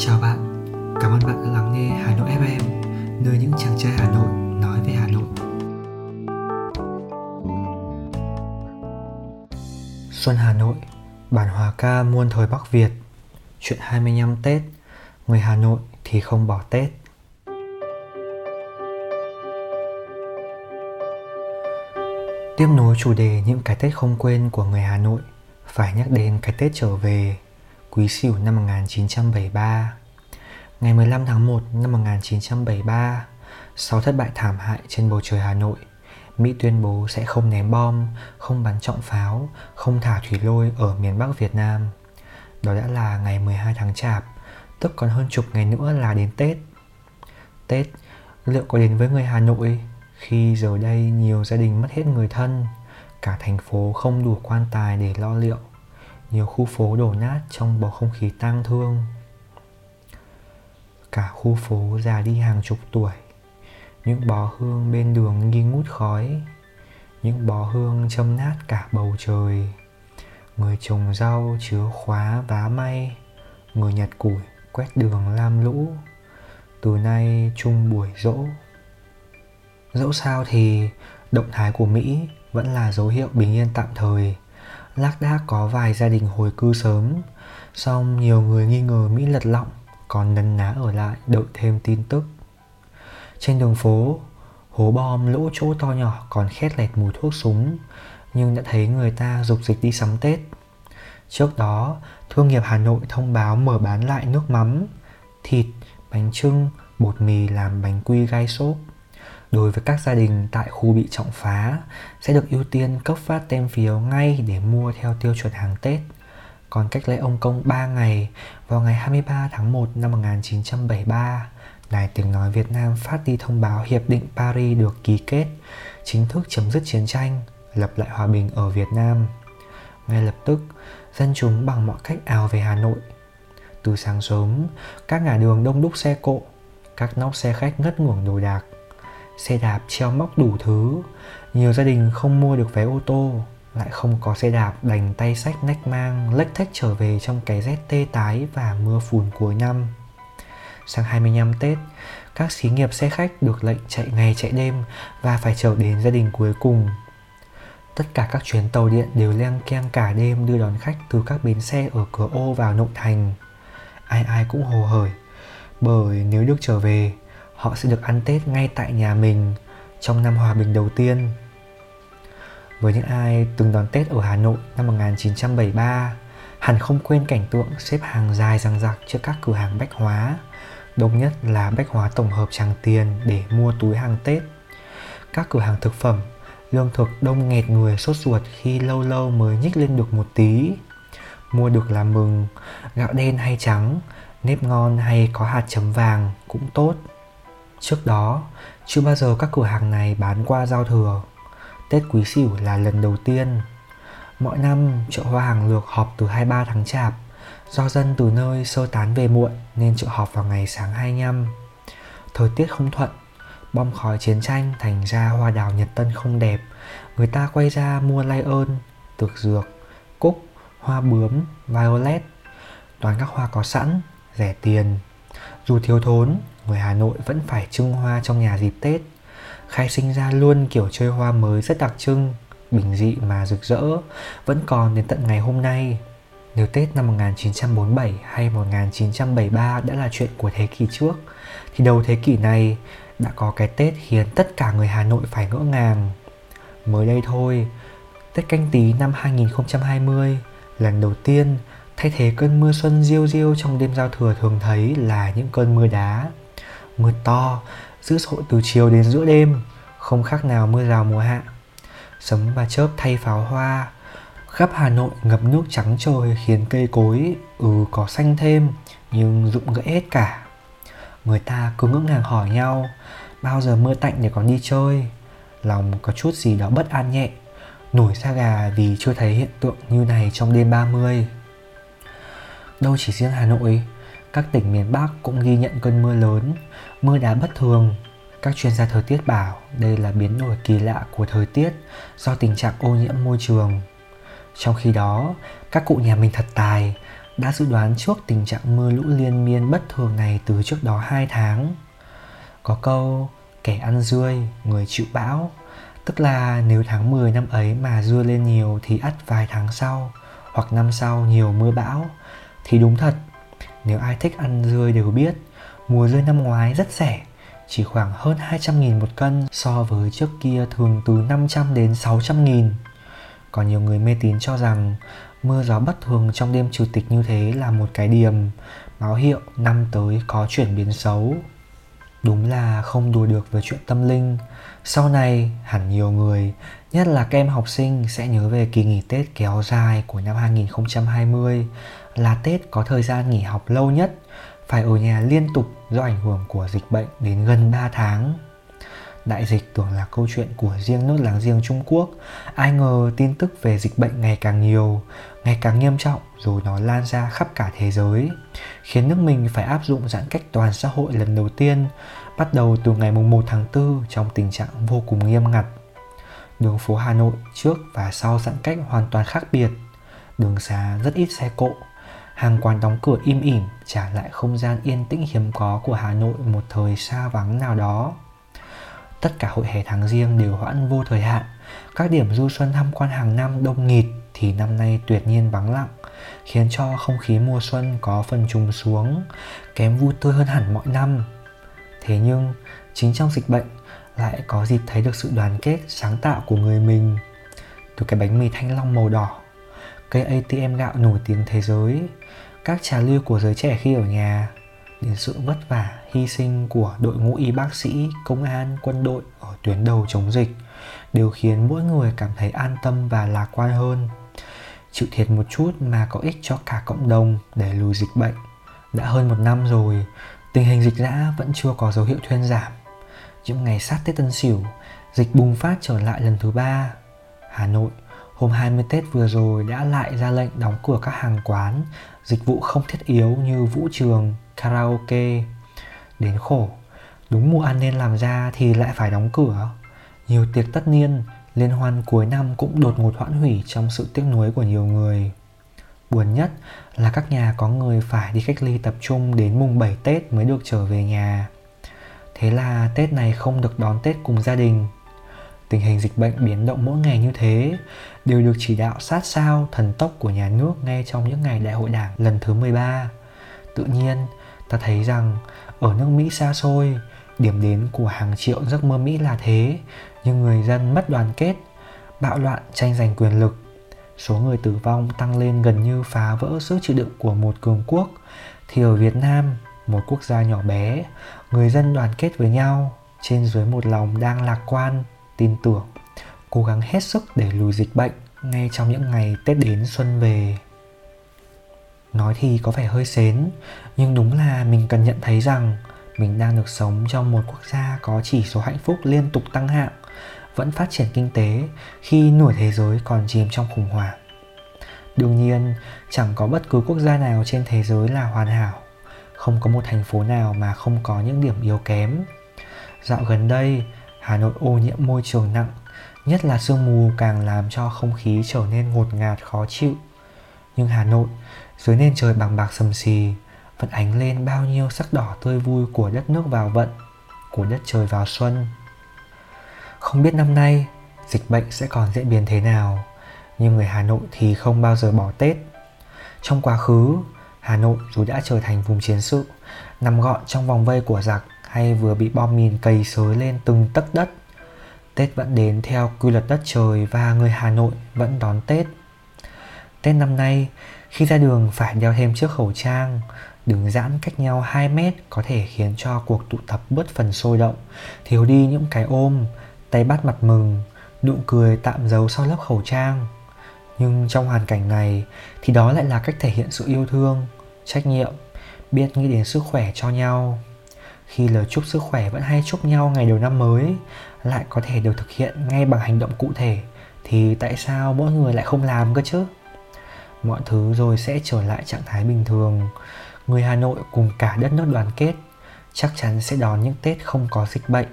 Chào bạn, cảm ơn bạn đã lắng nghe Hà Nội FM, nơi những chàng trai Hà Nội nói về Hà Nội. Xuân Hà Nội, bản hòa ca muôn thời Bắc Việt, chuyện 25 Tết, người Hà Nội thì không bỏ Tết. Tiếp nối chủ đề những cái Tết không quên của người Hà Nội, phải nhắc đến cái Tết trở về Quý Sửu năm 1973. Ngày 15 tháng 1 năm 1973, sau thất bại thảm hại trên bầu trời Hà Nội, Mỹ tuyên bố sẽ không ném bom, không bắn trọng pháo, không thả thủy lôi ở miền Bắc Việt Nam. Đó đã là ngày 12 tháng Chạp, tức còn hơn chục ngày nữa là đến Tết. Tết liệu có đến với người Hà Nội khi giờ đây nhiều gia đình mất hết người thân, cả thành phố không đủ quan tài để lo liệu, nhiều khu phố đổ nát trong bầu không khí tang thương. Cả khu phố già đi hàng chục tuổi, những bó hương bên đường nghi ngút khói, những bó hương châm nát cả bầu trời. Người trồng rau chứa khóa vá may, người nhặt củi quét đường lam lũ. Từ nay chung buổi dỗ Dẫu sao thì động thái của Mỹ vẫn là dấu hiệu bình yên tạm thời. Lác đác có vài gia đình hồi cư sớm, song nhiều người nghi ngờ Mỹ lật lọng, còn nấn ná ở lại đợi thêm tin tức. Trên đường phố, hố bom lỗ chỗ to nhỏ còn khét lẹt mùi thuốc súng, nhưng đã thấy người ta dục dịch đi sắm Tết. Trước đó, thương nghiệp Hà Nội thông báo mở bán lại nước mắm, thịt, bánh trưng, bột mì làm bánh quy gai xốp đối với các gia đình tại khu bị trọng phá sẽ được ưu tiên cấp phát tem phiếu ngay để mua theo tiêu chuẩn hàng Tết. Còn cách lễ ông công 3 ngày vào ngày 23 tháng 1 năm 1973, Đài Tiếng Nói Việt Nam phát đi thông báo Hiệp định Paris được ký kết, chính thức chấm dứt chiến tranh, lập lại hòa bình ở Việt Nam. Ngay lập tức, dân chúng bằng mọi cách ào về Hà Nội. Từ sáng sớm, các ngã đường đông đúc xe cộ, các nóc xe khách ngất ngưởng đồ đạc, xe đạp treo móc đủ thứ. Nhiều gia đình không mua được vé ô tô, lại không có xe đạp đành tay sách nách mang lách thách trở về trong cái rét tê tái và mưa phùn cuối năm sang 25 Tết, các xí nghiệp xe khách được lệnh chạy ngày chạy đêm và phải trở đến gia đình cuối cùng. Tất cả các chuyến tàu điện đều leng keng cả đêm đưa đón khách từ các bến xe ở cửa ô vào nội thành. Ai ai cũng hồ hởi, bởi nếu được trở về họ sẽ được ăn Tết ngay tại nhà mình trong năm hòa bình đầu tiên. Với những ai từng đón Tết ở Hà Nội năm 1973, hẳn không quên cảnh tượng xếp hàng dài dằng dặc trước các cửa hàng bách hóa. Đông nhất là bách hóa tổng hợp Tràng Tiền để mua túi hàng Tết. Các cửa hàng thực phẩm, lương thực đông nghẹt người sốt ruột khi lâu lâu mới nhích lên được một tí. Mua được là mừng, gạo đen hay trắng, nếp ngon hay có hạt chấm vàng cũng tốt. Trước đó, chưa bao giờ các cửa hàng này bán qua giao thừa. Tết Quý Sửu là lần đầu tiên. Mỗi năm, chợ hoa hàng lược họp từ 23 tháng Chạp. Do dân từ nơi sơ tán về muộn nên chợ họp vào ngày sáng 25. Thời tiết không thuận, bom khói chiến tranh thành ra hoa đào Nhật Tân không đẹp. Người ta quay ra mua lay ơn, tược dược, cúc, hoa bướm, violet. Toàn các hoa có sẵn, rẻ tiền. Dù thiếu thốn, người Hà Nội vẫn phải trưng hoa trong nhà dịp Tết. Khai sinh ra luôn kiểu chơi hoa mới rất đặc trưng, bình dị mà rực rỡ, vẫn còn đến tận ngày hôm nay. Nếu Tết năm 1947 hay 1973 đã là chuyện của thế kỷ trước, thì đầu thế kỷ này đã có cái Tết khiến tất cả người Hà Nội phải ngỡ ngàng. Mới đây thôi, Tết canh tí năm 2020, lần đầu tiên thay thế cơn mưa xuân riêu riêu trong đêm giao thừa thường thấy là những cơn mưa đá mưa to, dữ dội từ chiều đến giữa đêm, không khác nào mưa rào mùa hạ. Sấm và chớp thay pháo hoa, khắp Hà Nội ngập nước trắng trời khiến cây cối ừ có xanh thêm nhưng rụng gãy hết cả. Người ta cứ ngỡ ngàng hỏi nhau bao giờ mưa tạnh để còn đi chơi. Lòng có chút gì đó bất an nhẹ, nổi da gà vì chưa thấy hiện tượng như này trong đêm 30. Đâu chỉ riêng Hà Nội, các tỉnh miền Bắc cũng ghi nhận cơn mưa lớn, mưa đá bất thường. Các chuyên gia thời tiết bảo đây là biến đổi kỳ lạ của thời tiết do tình trạng ô nhiễm môi trường. Trong khi đó, các cụ nhà mình thật tài, đã dự đoán trước tình trạng mưa lũ liên miên bất thường này từ trước đó 2 tháng. Có câu kẻ ăn dươi, người chịu bão, tức là nếu tháng 10 năm ấy mà dưa lên nhiều thì ắt vài tháng sau hoặc năm sau nhiều mưa bão thì đúng thật, nếu ai thích ăn dươi đều biết mùa dươi năm ngoái rất rẻ, chỉ khoảng hơn 200.000 một cân so với trước kia thường từ 500 đến 600.000. Còn nhiều người mê tín cho rằng mưa gió bất thường trong đêm chủ tịch như thế là một cái điềm báo hiệu năm tới có chuyển biến xấu. Đúng là không đùa được với chuyện tâm linh. Sau này hẳn nhiều người, nhất là các em học sinh sẽ nhớ về kỳ nghỉ Tết kéo dài của năm 2020 là Tết có thời gian nghỉ học lâu nhất, phải ở nhà liên tục do ảnh hưởng của dịch bệnh đến gần 3 tháng. Đại dịch tưởng là câu chuyện của riêng nước láng giềng Trung Quốc, ai ngờ tin tức về dịch bệnh ngày càng nhiều, ngày càng nghiêm trọng rồi nó lan ra khắp cả thế giới, khiến nước mình phải áp dụng giãn cách toàn xã hội lần đầu tiên, bắt đầu từ ngày 1 tháng 4 trong tình trạng vô cùng nghiêm ngặt. Đường phố Hà Nội trước và sau giãn cách hoàn toàn khác biệt, đường xá rất ít xe cộ, hàng quán đóng cửa im ỉm trả lại không gian yên tĩnh hiếm có của Hà Nội một thời xa vắng nào đó. Tất cả hội hè tháng riêng đều hoãn vô thời hạn, các điểm du xuân tham quan hàng năm đông nghịt thì năm nay tuyệt nhiên vắng lặng, khiến cho không khí mùa xuân có phần trùng xuống, kém vui tươi hơn hẳn mọi năm. Thế nhưng, chính trong dịch bệnh lại có dịp thấy được sự đoàn kết sáng tạo của người mình. Từ cái bánh mì thanh long màu đỏ, cây ATM gạo nổi tiếng thế giới, các trà lưu của giới trẻ khi ở nhà, đến sự vất vả, hy sinh của đội ngũ y bác sĩ, công an, quân đội ở tuyến đầu chống dịch đều khiến mỗi người cảm thấy an tâm và lạc quan hơn. Chịu thiệt một chút mà có ích cho cả cộng đồng để lùi dịch bệnh. Đã hơn một năm rồi, tình hình dịch dã vẫn chưa có dấu hiệu thuyên giảm. Những ngày sát Tết Tân Sửu, dịch bùng phát trở lại lần thứ ba. Hà Nội hôm 20 Tết vừa rồi đã lại ra lệnh đóng cửa các hàng quán, dịch vụ không thiết yếu như vũ trường, karaoke. Đến khổ, đúng mùa ăn nên làm ra thì lại phải đóng cửa. Nhiều tiệc tất niên, liên hoan cuối năm cũng đột ngột hoãn hủy trong sự tiếc nuối của nhiều người. Buồn nhất là các nhà có người phải đi cách ly tập trung đến mùng 7 Tết mới được trở về nhà. Thế là Tết này không được đón Tết cùng gia đình. Tình hình dịch bệnh biến động mỗi ngày như thế đều được chỉ đạo sát sao thần tốc của nhà nước ngay trong những ngày đại hội đảng lần thứ 13. Tự nhiên, ta thấy rằng ở nước Mỹ xa xôi, điểm đến của hàng triệu giấc mơ Mỹ là thế, nhưng người dân mất đoàn kết, bạo loạn tranh giành quyền lực. Số người tử vong tăng lên gần như phá vỡ sức chịu đựng của một cường quốc, thì ở Việt Nam, một quốc gia nhỏ bé, người dân đoàn kết với nhau, trên dưới một lòng đang lạc quan, tin tưởng, cố gắng hết sức để lùi dịch bệnh ngay trong những ngày Tết đến xuân về. Nói thì có vẻ hơi xến, nhưng đúng là mình cần nhận thấy rằng mình đang được sống trong một quốc gia có chỉ số hạnh phúc liên tục tăng hạng, vẫn phát triển kinh tế khi nửa thế giới còn chìm trong khủng hoảng. Đương nhiên, chẳng có bất cứ quốc gia nào trên thế giới là hoàn hảo, không có một thành phố nào mà không có những điểm yếu kém. Dạo gần đây, Hà Nội ô nhiễm môi trường nặng, nhất là sương mù càng làm cho không khí trở nên ngột ngạt khó chịu. Nhưng Hà Nội, dưới nền trời bằng bạc sầm xì, vẫn ánh lên bao nhiêu sắc đỏ tươi vui của đất nước vào vận, của đất trời vào xuân. Không biết năm nay dịch bệnh sẽ còn diễn biến thế nào, nhưng người Hà Nội thì không bao giờ bỏ Tết. Trong quá khứ, Hà Nội dù đã trở thành vùng chiến sự, nằm gọn trong vòng vây của giặc hay vừa bị bom mìn cầy xới lên từng tấc đất. Tết vẫn đến theo quy luật đất trời và người Hà Nội vẫn đón Tết. Tết năm nay, khi ra đường phải đeo thêm chiếc khẩu trang, đứng giãn cách nhau 2 mét có thể khiến cho cuộc tụ tập bớt phần sôi động, thiếu đi những cái ôm, tay bắt mặt mừng, nụ cười tạm giấu sau lớp khẩu trang. Nhưng trong hoàn cảnh này thì đó lại là cách thể hiện sự yêu thương, trách nhiệm, biết nghĩ đến sức khỏe cho nhau. Khi lời chúc sức khỏe vẫn hay chúc nhau ngày đầu năm mới, lại có thể được thực hiện ngay bằng hành động cụ thể, thì tại sao mỗi người lại không làm cơ chứ? Mọi thứ rồi sẽ trở lại trạng thái bình thường người Hà Nội cùng cả đất nước đoàn kết chắc chắn sẽ đón những Tết không có dịch bệnh.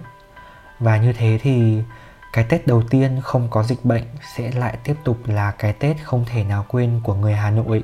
Và như thế thì cái Tết đầu tiên không có dịch bệnh sẽ lại tiếp tục là cái Tết không thể nào quên của người Hà Nội.